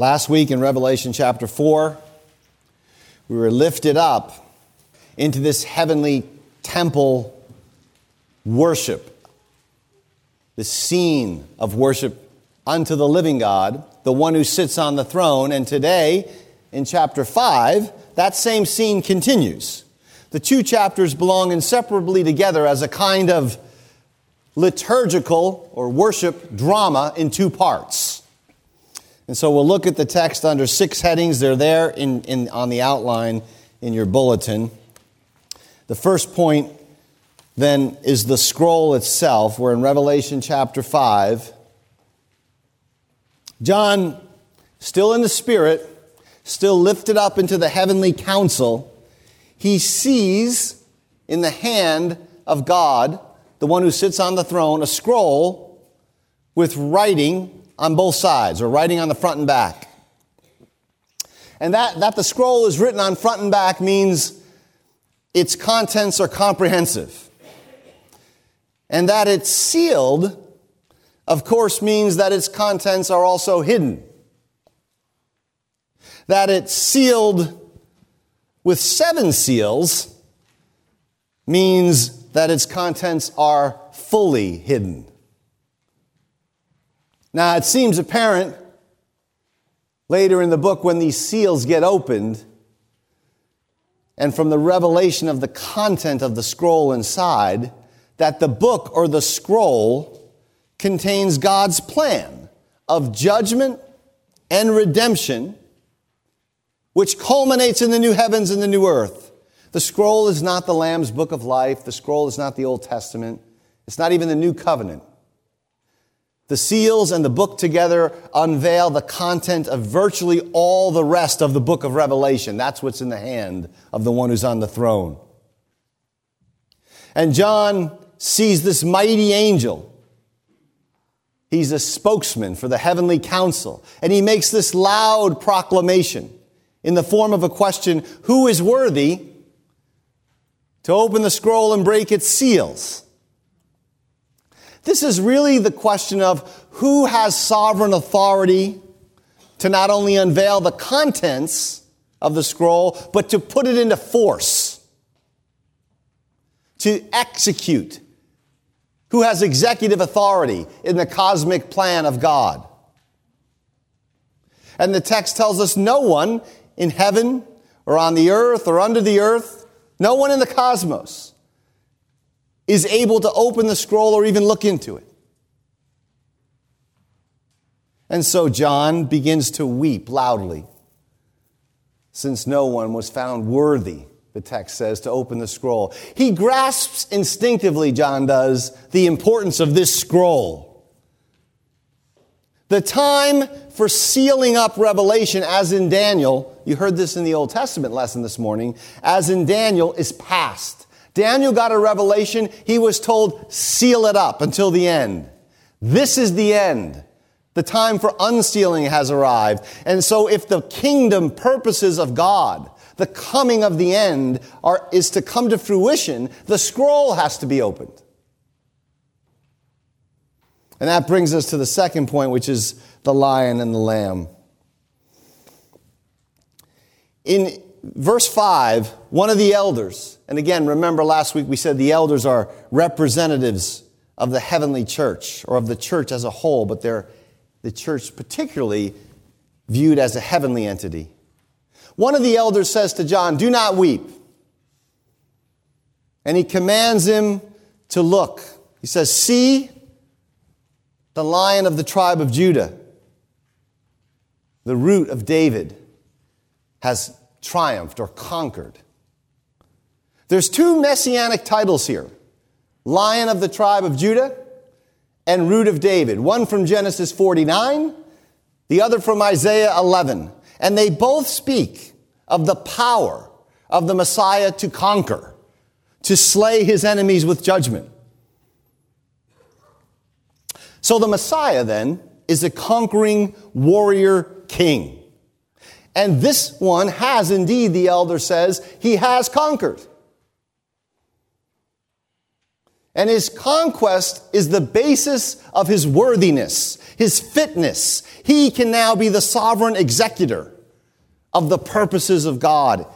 Last week in Revelation chapter 4, we were lifted up into this heavenly temple worship, the scene of worship unto the living God, the one who sits on the throne. And today, in chapter 5, that same scene continues. The two chapters belong inseparably together as a kind of liturgical or worship drama in two parts. And so we'll look at the text under six headings. They're there in, in, on the outline in your bulletin. The first point then is the scroll itself. We're in Revelation chapter 5. John, still in the Spirit, still lifted up into the heavenly council, he sees in the hand of God, the one who sits on the throne, a scroll with writing on both sides, or writing on the front and back. And that, that the scroll is written on front and back means its contents are comprehensive. And that it's sealed, of course, means that its contents are also hidden. That it's sealed with seven seals means that its contents are fully hidden. Now, it seems apparent later in the book when these seals get opened and from the revelation of the content of the scroll inside that the book or the scroll contains God's plan of judgment and redemption, which culminates in the new heavens and the new earth. The scroll is not the Lamb's book of life. The scroll is not the Old Testament. It's not even the new covenant. The seals and the book together unveil the content of virtually all the rest of the book of Revelation. That's what's in the hand of the one who's on the throne. And John sees this mighty angel. He's a spokesman for the heavenly council. And he makes this loud proclamation in the form of a question Who is worthy to open the scroll and break its seals? This is really the question of who has sovereign authority to not only unveil the contents of the scroll, but to put it into force, to execute. Who has executive authority in the cosmic plan of God? And the text tells us no one in heaven or on the earth or under the earth, no one in the cosmos is able to open the scroll or even look into it. And so John begins to weep loudly, since no one was found worthy, the text says, to open the scroll. He grasps instinctively, John does, the importance of this scroll. The time for sealing up revelation, as in Daniel, you heard this in the Old Testament lesson this morning, as in Daniel, is past. Daniel got a revelation. He was told, seal it up until the end. This is the end. The time for unsealing has arrived. And so if the kingdom purposes of God, the coming of the end are, is to come to fruition, the scroll has to be opened. And that brings us to the second point, which is the lion and the lamb. In verse 5, one of the elders, and again, remember last week we said the elders are representatives of the heavenly church or of the church as a whole, but they're the church particularly viewed as a heavenly entity. One of the elders says to John, Do not weep. And he commands him to look. He says, See the lion of the tribe of Judah, the root of David, has triumphed or conquered. There's two messianic titles here Lion of the tribe of Judah and root of David, one from Genesis 49, the other from Isaiah 11. And they both speak of the power of the Messiah to conquer, to slay his enemies with judgment. So the Messiah then is a conquering warrior king. And this one has indeed, the elder says, he has conquered. And his conquest is the basis of his worthiness, his fitness. He can now be the sovereign executor of the purposes of God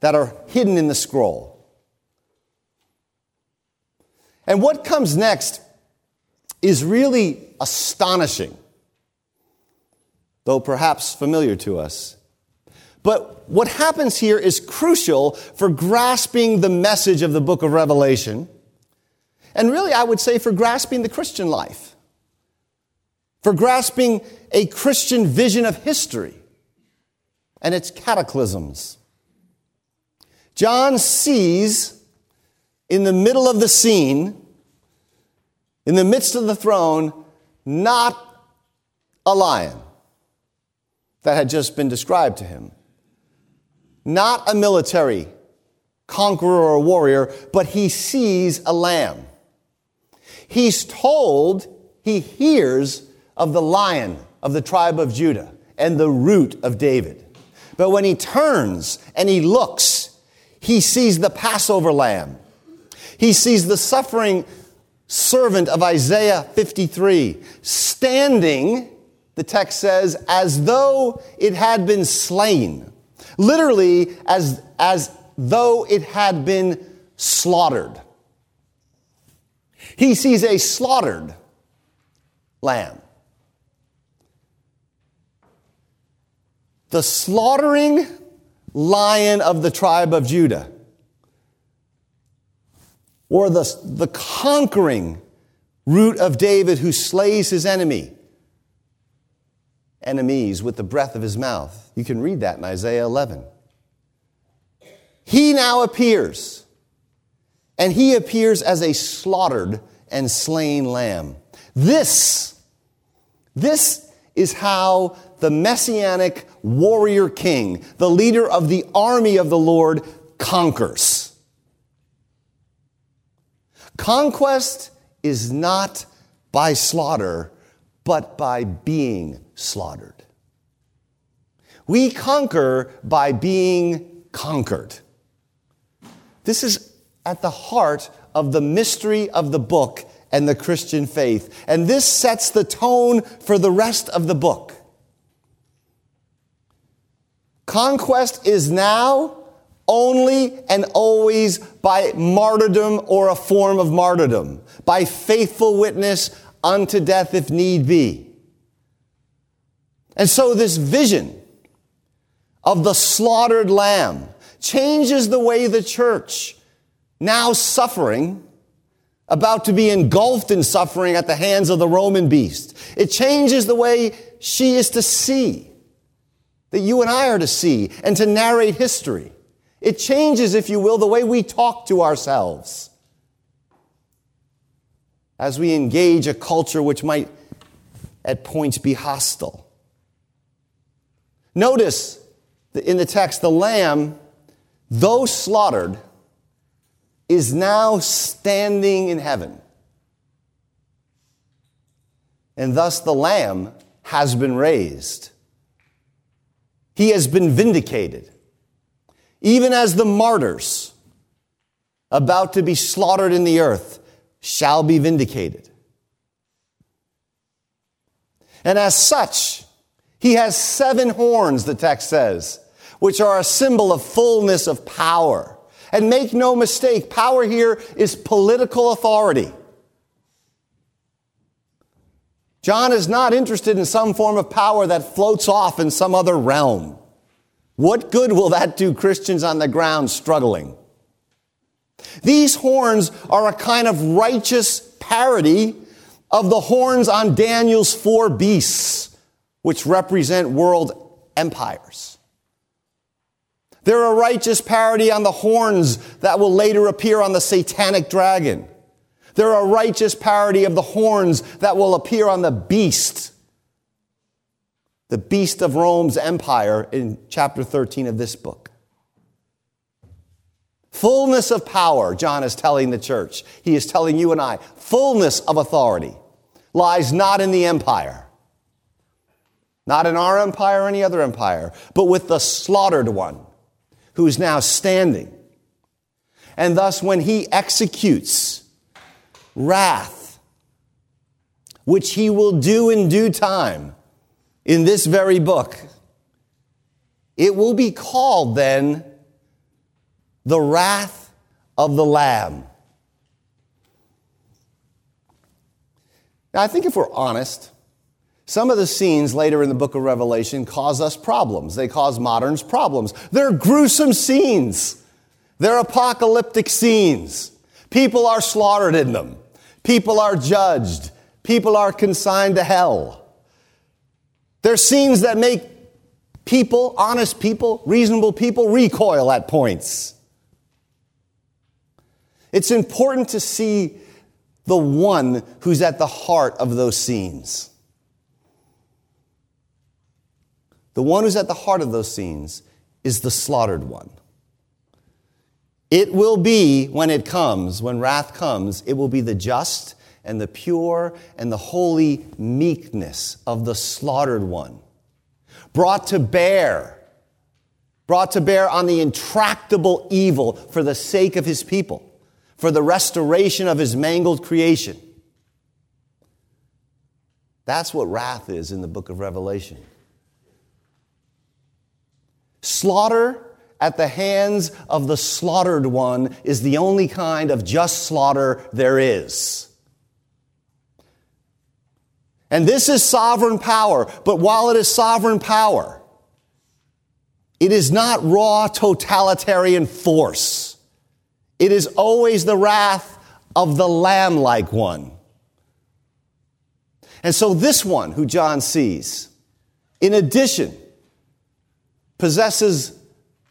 that are hidden in the scroll. And what comes next is really astonishing, though perhaps familiar to us. But what happens here is crucial for grasping the message of the book of Revelation and really, I would say for grasping the Christian life, for grasping a Christian vision of history and its cataclysms. John sees in the middle of the scene, in the midst of the throne, not a lion that had just been described to him, not a military conqueror or warrior, but he sees a lamb. He's told, he hears of the lion of the tribe of Judah and the root of David. But when he turns and he looks, he sees the Passover lamb. He sees the suffering servant of Isaiah 53 standing, the text says, as though it had been slain. Literally, as, as though it had been slaughtered. He sees a slaughtered lamb. The slaughtering lion of the tribe of Judah, or the, the conquering root of David who slays his enemy, enemies with the breath of his mouth. You can read that in Isaiah 11. He now appears and he appears as a slaughtered and slain lamb. This, this is how the messianic warrior king, the leader of the army of the Lord, conquers. Conquest is not by slaughter, but by being slaughtered. We conquer by being conquered. This is at the heart of the mystery of the book and the Christian faith. And this sets the tone for the rest of the book. Conquest is now only and always by martyrdom or a form of martyrdom, by faithful witness unto death if need be. And so this vision of the slaughtered lamb changes the way the church now suffering, about to be engulfed in suffering at the hands of the Roman beast. It changes the way she is to see, that you and I are to see, and to narrate history. It changes, if you will, the way we talk to ourselves as we engage a culture which might at points be hostile. Notice in the text, the lamb, though slaughtered, is now standing in heaven. And thus the Lamb has been raised. He has been vindicated. Even as the martyrs about to be slaughtered in the earth shall be vindicated. And as such, he has seven horns, the text says, which are a symbol of fullness of power. And make no mistake, power here is political authority. John is not interested in some form of power that floats off in some other realm. What good will that do Christians on the ground struggling? These horns are a kind of righteous parody of the horns on Daniel's four beasts, which represent world empires. They're a righteous parody on the horns that will later appear on the satanic dragon. They're a righteous parody of the horns that will appear on the beast, the beast of Rome's empire in chapter 13 of this book. Fullness of power, John is telling the church. He is telling you and I, fullness of authority lies not in the empire, not in our empire or any other empire, but with the slaughtered one who is now standing. And thus, when he executes wrath, which he will do in due time in this very book. It will be called then the wrath of the Lamb. Now, I think if we're honest, some of the scenes later in the book of Revelation cause us problems. They cause moderns problems. They're gruesome scenes. They're apocalyptic scenes. People are slaughtered in them. People are judged. People are consigned to hell. They're scenes that make people, honest people, reasonable people, recoil at points. It's important to see the one who's at the heart of those scenes. The one who's at the heart of those scenes is the slaughtered one. It will be, when it comes, when wrath comes, it will be the just and the pure and the holy meekness of the slaughtered one, brought to bear, brought to bear on the intractable evil for the sake of his people for the restoration of his mangled creation. That's what wrath is in the book of Revelation. Slaughter at the hands of the slaughtered one is the only kind of just slaughter there is. And this is sovereign power, but while it is sovereign power, it is not raw totalitarian force. It is always the wrath of the lamb like one. And so, this one who John sees, in addition, possesses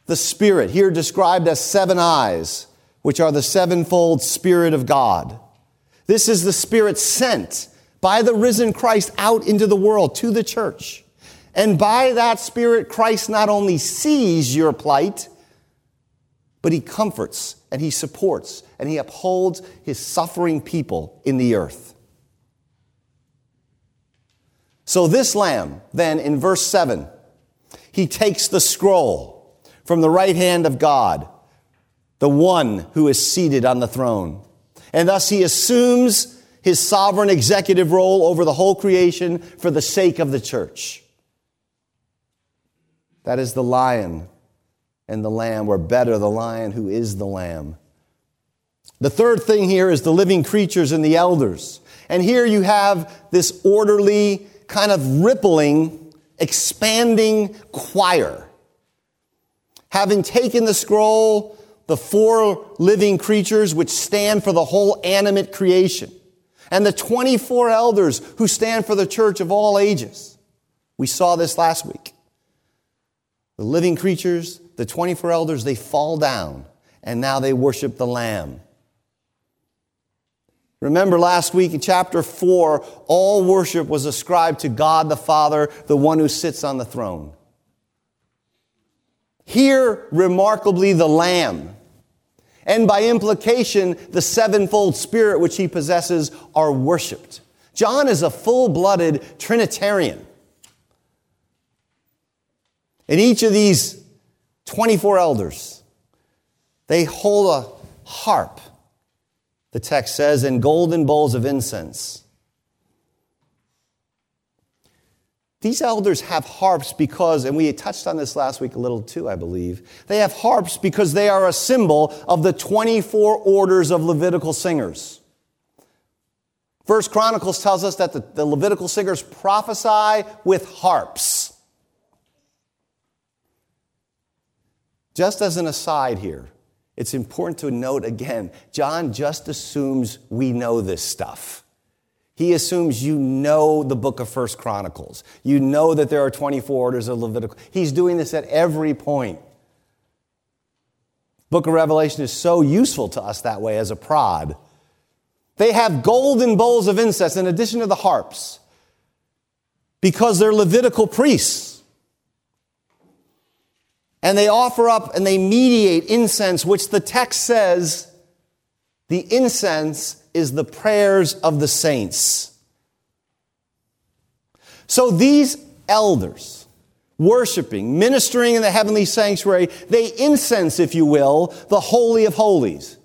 the Spirit, here described as seven eyes, which are the sevenfold Spirit of God. This is the Spirit sent by the risen Christ out into the world to the church. And by that Spirit, Christ not only sees your plight, but he comforts and he supports and he upholds his suffering people in the earth. So, this lamb, then in verse 7, he takes the scroll from the right hand of God, the one who is seated on the throne. And thus he assumes his sovereign executive role over the whole creation for the sake of the church. That is the lion and the lamb, or better, the lion who is the lamb. The third thing here is the living creatures and the elders. And here you have this orderly, kind of rippling, expanding choir. Having taken the scroll, the four living creatures which stand for the whole animate creation, and the 24 elders who stand for the church of all ages. We saw this last week. The living creatures, the 24 elders, they fall down and now they worship the Lamb. Remember last week in chapter 4, all worship was ascribed to God the Father, the one who sits on the throne. Here, remarkably, the Lamb. And by implication, the sevenfold Spirit which he possesses are worshiped. John is a full blooded Trinitarian. And each of these 24 elders, they hold a harp, the text says, and golden bowls of incense. These elders have harps because, and we touched on this last week a little too, I believe. They have harps because they are a symbol of the 24 orders of Levitical singers. First Chronicles tells us that the, the Levitical singers prophesy with harps. Just as an aside here, it's important to note again, John just assumes we know this stuff. He assumes you know the book of First Chronicles. You know that there are 24 orders of Levitical. He's doing this at every point. Book of Revelation is so useful to us that way as a prod. They have golden bowls of incense in addition to the harps because they're Levitical priests. And they offer up and they mediate incense, which the text says the incense is the prayers of the saints. So these elders, worshiping, ministering in the heavenly sanctuary, they incense, if you will, the Holy of Holies.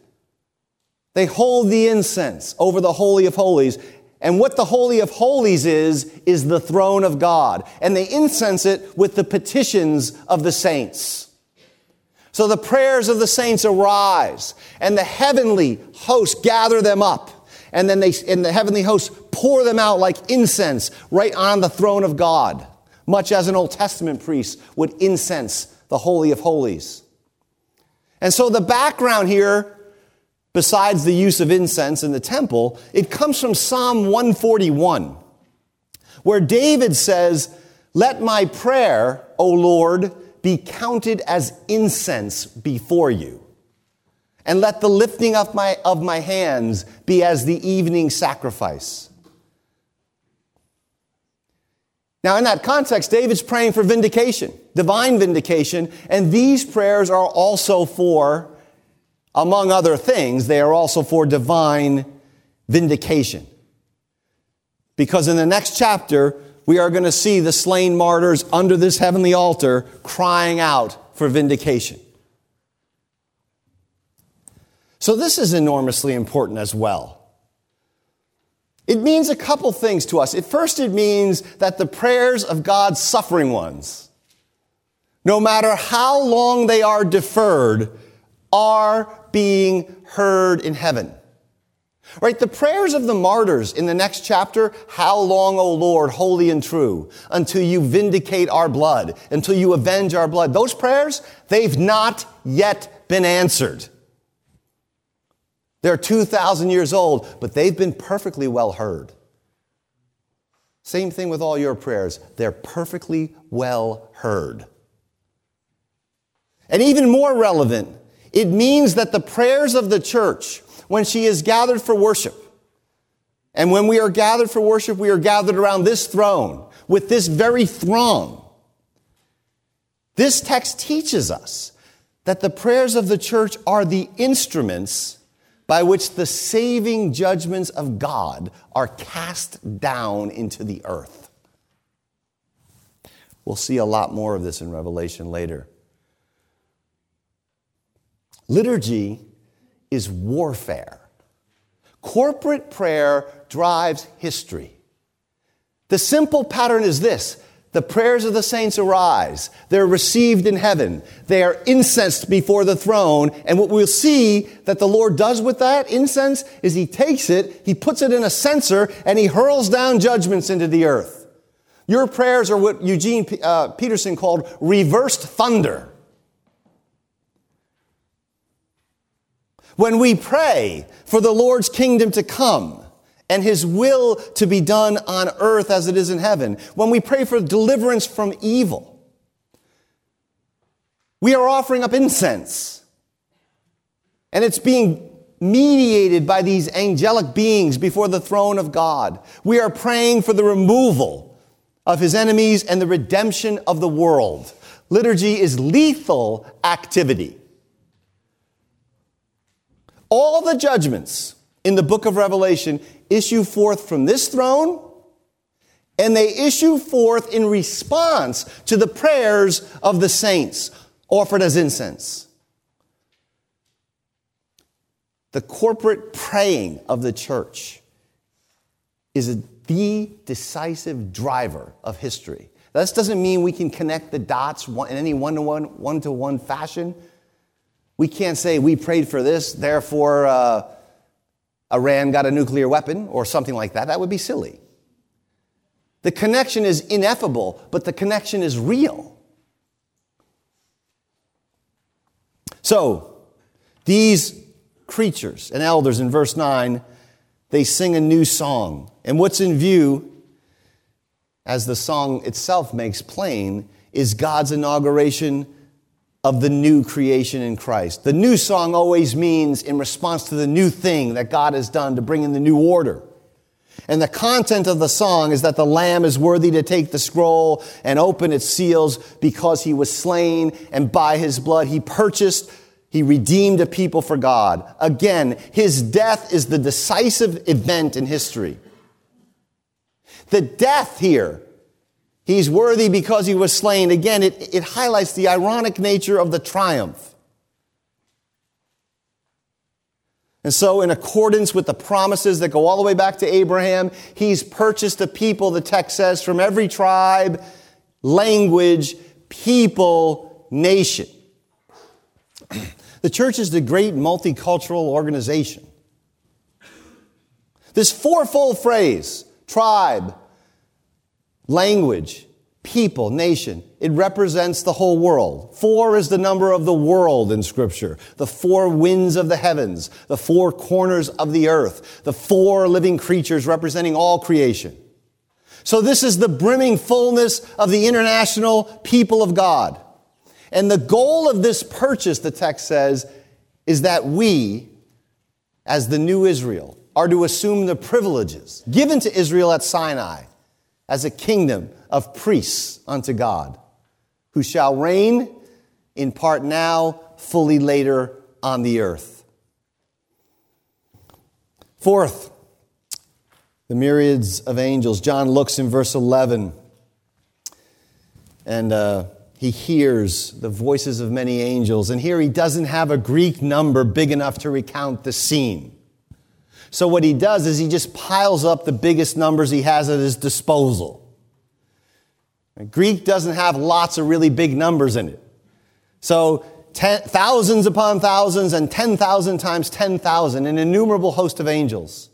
They hold the incense over the Holy of Holies. And what the Holy of Holies is, is the throne of God. And they incense it with the petitions of the saints. So the prayers of the saints arise, and the heavenly hosts gather them up. And then they, and the heavenly hosts pour them out like incense right on the throne of God, much as an Old Testament priest would incense the Holy of Holies. And so the background here, besides the use of incense in the temple, it comes from Psalm 141, where David says, Let my prayer, O Lord, be counted as incense before you. And let the lifting of my, of my hands be as the evening sacrifice. Now, in that context, David's praying for vindication, divine vindication, and these prayers are also for, among other things, they are also for divine vindication. Because in the next chapter, we are going to see the slain martyrs under this heavenly altar crying out for vindication. So, this is enormously important as well. It means a couple things to us. At first, it means that the prayers of God's suffering ones, no matter how long they are deferred, are being heard in heaven. Right? The prayers of the martyrs in the next chapter, how long, O Lord, holy and true, until you vindicate our blood, until you avenge our blood. Those prayers, they've not yet been answered. They're 2,000 years old, but they've been perfectly well heard. Same thing with all your prayers. They're perfectly well heard. And even more relevant, it means that the prayers of the church, when she is gathered for worship, and when we are gathered for worship, we are gathered around this throne with this very throng. This text teaches us that the prayers of the church are the instruments by which the saving judgments of God are cast down into the earth. We'll see a lot more of this in Revelation later. Liturgy is warfare. Corporate prayer drives history. The simple pattern is this the prayers of the saints arise. They're received in heaven. They are incensed before the throne. And what we'll see that the Lord does with that incense is he takes it, he puts it in a censer, and he hurls down judgments into the earth. Your prayers are what Eugene uh, Peterson called reversed thunder. When we pray for the Lord's kingdom to come, and his will to be done on earth as it is in heaven. When we pray for deliverance from evil, we are offering up incense. And it's being mediated by these angelic beings before the throne of God. We are praying for the removal of his enemies and the redemption of the world. Liturgy is lethal activity. All the judgments in the book of Revelation issue forth from this throne, and they issue forth in response to the prayers of the saints offered as incense. The corporate praying of the church is the decisive driver of history. This doesn't mean we can connect the dots in any one to one, one to one fashion. We can't say we prayed for this, therefore uh, Iran got a nuclear weapon or something like that. That would be silly. The connection is ineffable, but the connection is real. So, these creatures and elders in verse 9, they sing a new song. And what's in view, as the song itself makes plain, is God's inauguration of the new creation in Christ. The new song always means in response to the new thing that God has done to bring in the new order. And the content of the song is that the Lamb is worthy to take the scroll and open its seals because he was slain and by his blood he purchased, he redeemed a people for God. Again, his death is the decisive event in history. The death here He's worthy because he was slain. Again, it, it highlights the ironic nature of the triumph. And so, in accordance with the promises that go all the way back to Abraham, he's purchased a people, the text says, from every tribe, language, people, nation. The church is the great multicultural organization. This fourfold phrase, tribe, language, people, nation. It represents the whole world. Four is the number of the world in scripture. The four winds of the heavens, the four corners of the earth, the four living creatures representing all creation. So this is the brimming fullness of the international people of God. And the goal of this purchase, the text says, is that we, as the new Israel, are to assume the privileges given to Israel at Sinai as a kingdom of priests unto God, who shall reign in part now, fully later on the earth. Fourth, the myriads of angels. John looks in verse 11 and uh, he hears the voices of many angels. And here he doesn't have a Greek number big enough to recount the scene. So what he does is he just piles up the biggest numbers he has at his disposal. Greek doesn't have lots of really big numbers in it. So ten, thousands upon thousands and 10,000 times 10,000, an innumerable host of angels.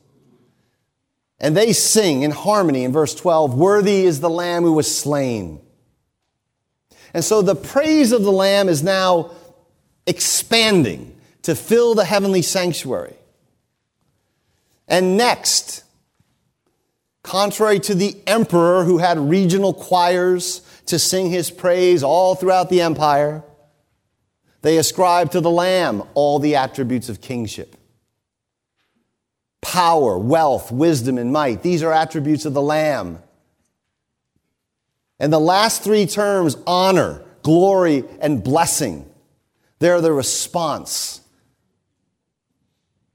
And they sing in harmony in verse 12, Worthy is the Lamb who was slain. And so the praise of the Lamb is now expanding to fill the heavenly sanctuary. And next, Contrary to the emperor who had regional choirs to sing his praise all throughout the empire, they ascribe to the Lamb all the attributes of kingship. Power, wealth, wisdom, and might. These are attributes of the Lamb. And the last three terms, honor, glory, and blessing, they're the response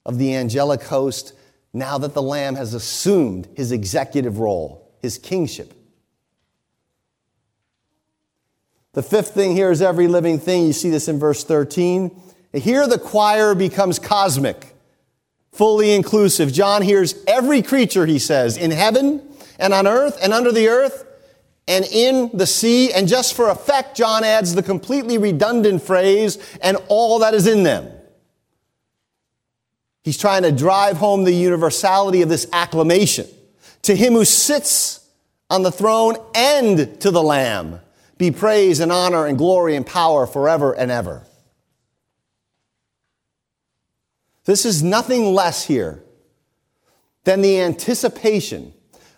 of the angelic host now that the Lamb has assumed his executive role, his kingship. The fifth thing here is every living thing. You see this in verse 13. Here the choir becomes cosmic, fully inclusive. John hears every creature, he says, in heaven and on earth and under the earth and in the sea. And just for effect, John adds the completely redundant phrase, and all that is in them. He's trying to drive home the universality of this acclamation. To him who sits on the throne and to the Lamb be praise and honor and glory and power forever and ever. This is nothing less here than the anticipation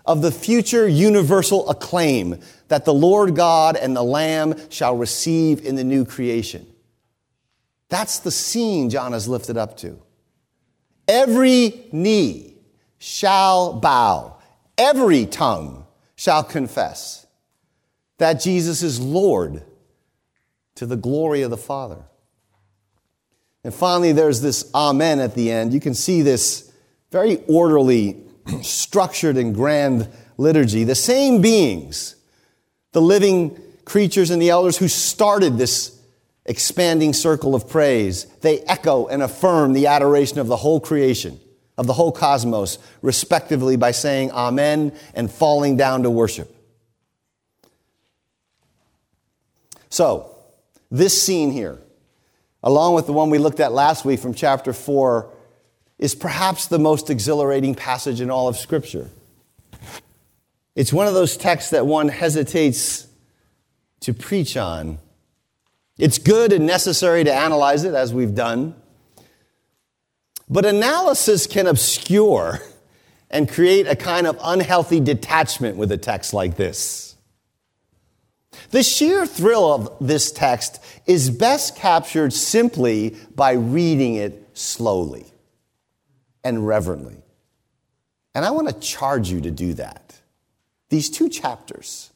of the future universal acclaim that the Lord God and the Lamb shall receive in the new creation. That's the scene John has lifted up to. Every knee shall bow, every tongue shall confess that Jesus is Lord to the glory of the Father. And finally, there's this Amen at the end. You can see this very orderly, structured, and grand liturgy. The same beings, the living creatures and the elders who started this expanding circle of praise. They echo and affirm the adoration of the whole creation, of the whole cosmos, respectively by saying Amen and falling down to worship. So, this scene here, along with the one we looked at last week from chapter 4, is perhaps the most exhilarating passage in all of Scripture. It's one of those texts that one hesitates to preach on it's good and necessary to analyze it, as we've done. But analysis can obscure and create a kind of unhealthy detachment with a text like this. The sheer thrill of this text is best captured simply by reading it slowly and reverently. And I want to charge you to do that. These two chapters,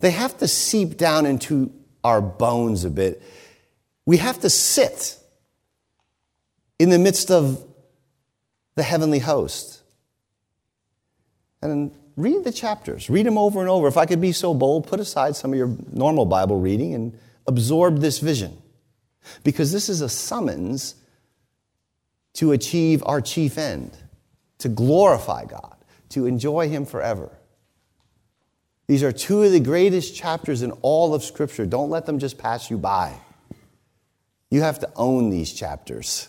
they have to seep down into our bones a bit. We have to sit in the midst of the heavenly host and read the chapters. Read them over and over. If I could be so bold, put aside some of your normal Bible reading and absorb this vision. Because this is a summons to achieve our chief end, to glorify God, to enjoy Him forever. These are two of the greatest chapters in all of Scripture. Don't let them just pass you by. You have to own these chapters.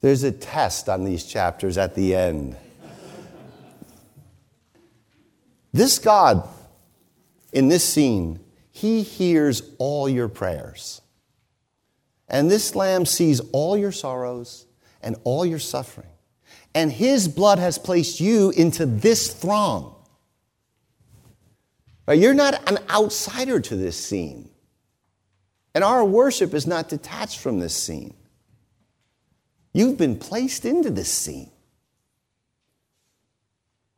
There's a test on these chapters at the end. This God, in this scene, He hears all your prayers. And this Lamb sees all your sorrows and all your suffering. And His blood has placed you into this throng. Right? You're not an outsider to this scene. And our worship is not detached from this scene. You've been placed into this scene.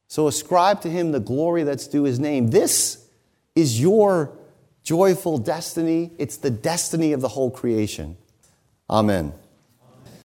So ascribe to him the glory that's due his name. This is your joyful destiny. It's the destiny of the whole creation. Amen.